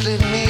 just me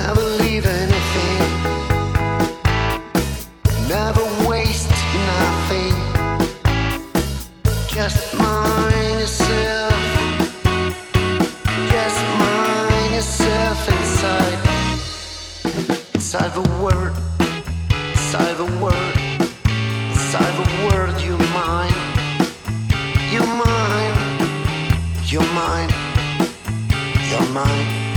Never leave anything. Never waste nothing. Just mind yourself. Just mind yourself inside. Inside the. Inside the. Inside the you mind. You mind. You mind. Your mind.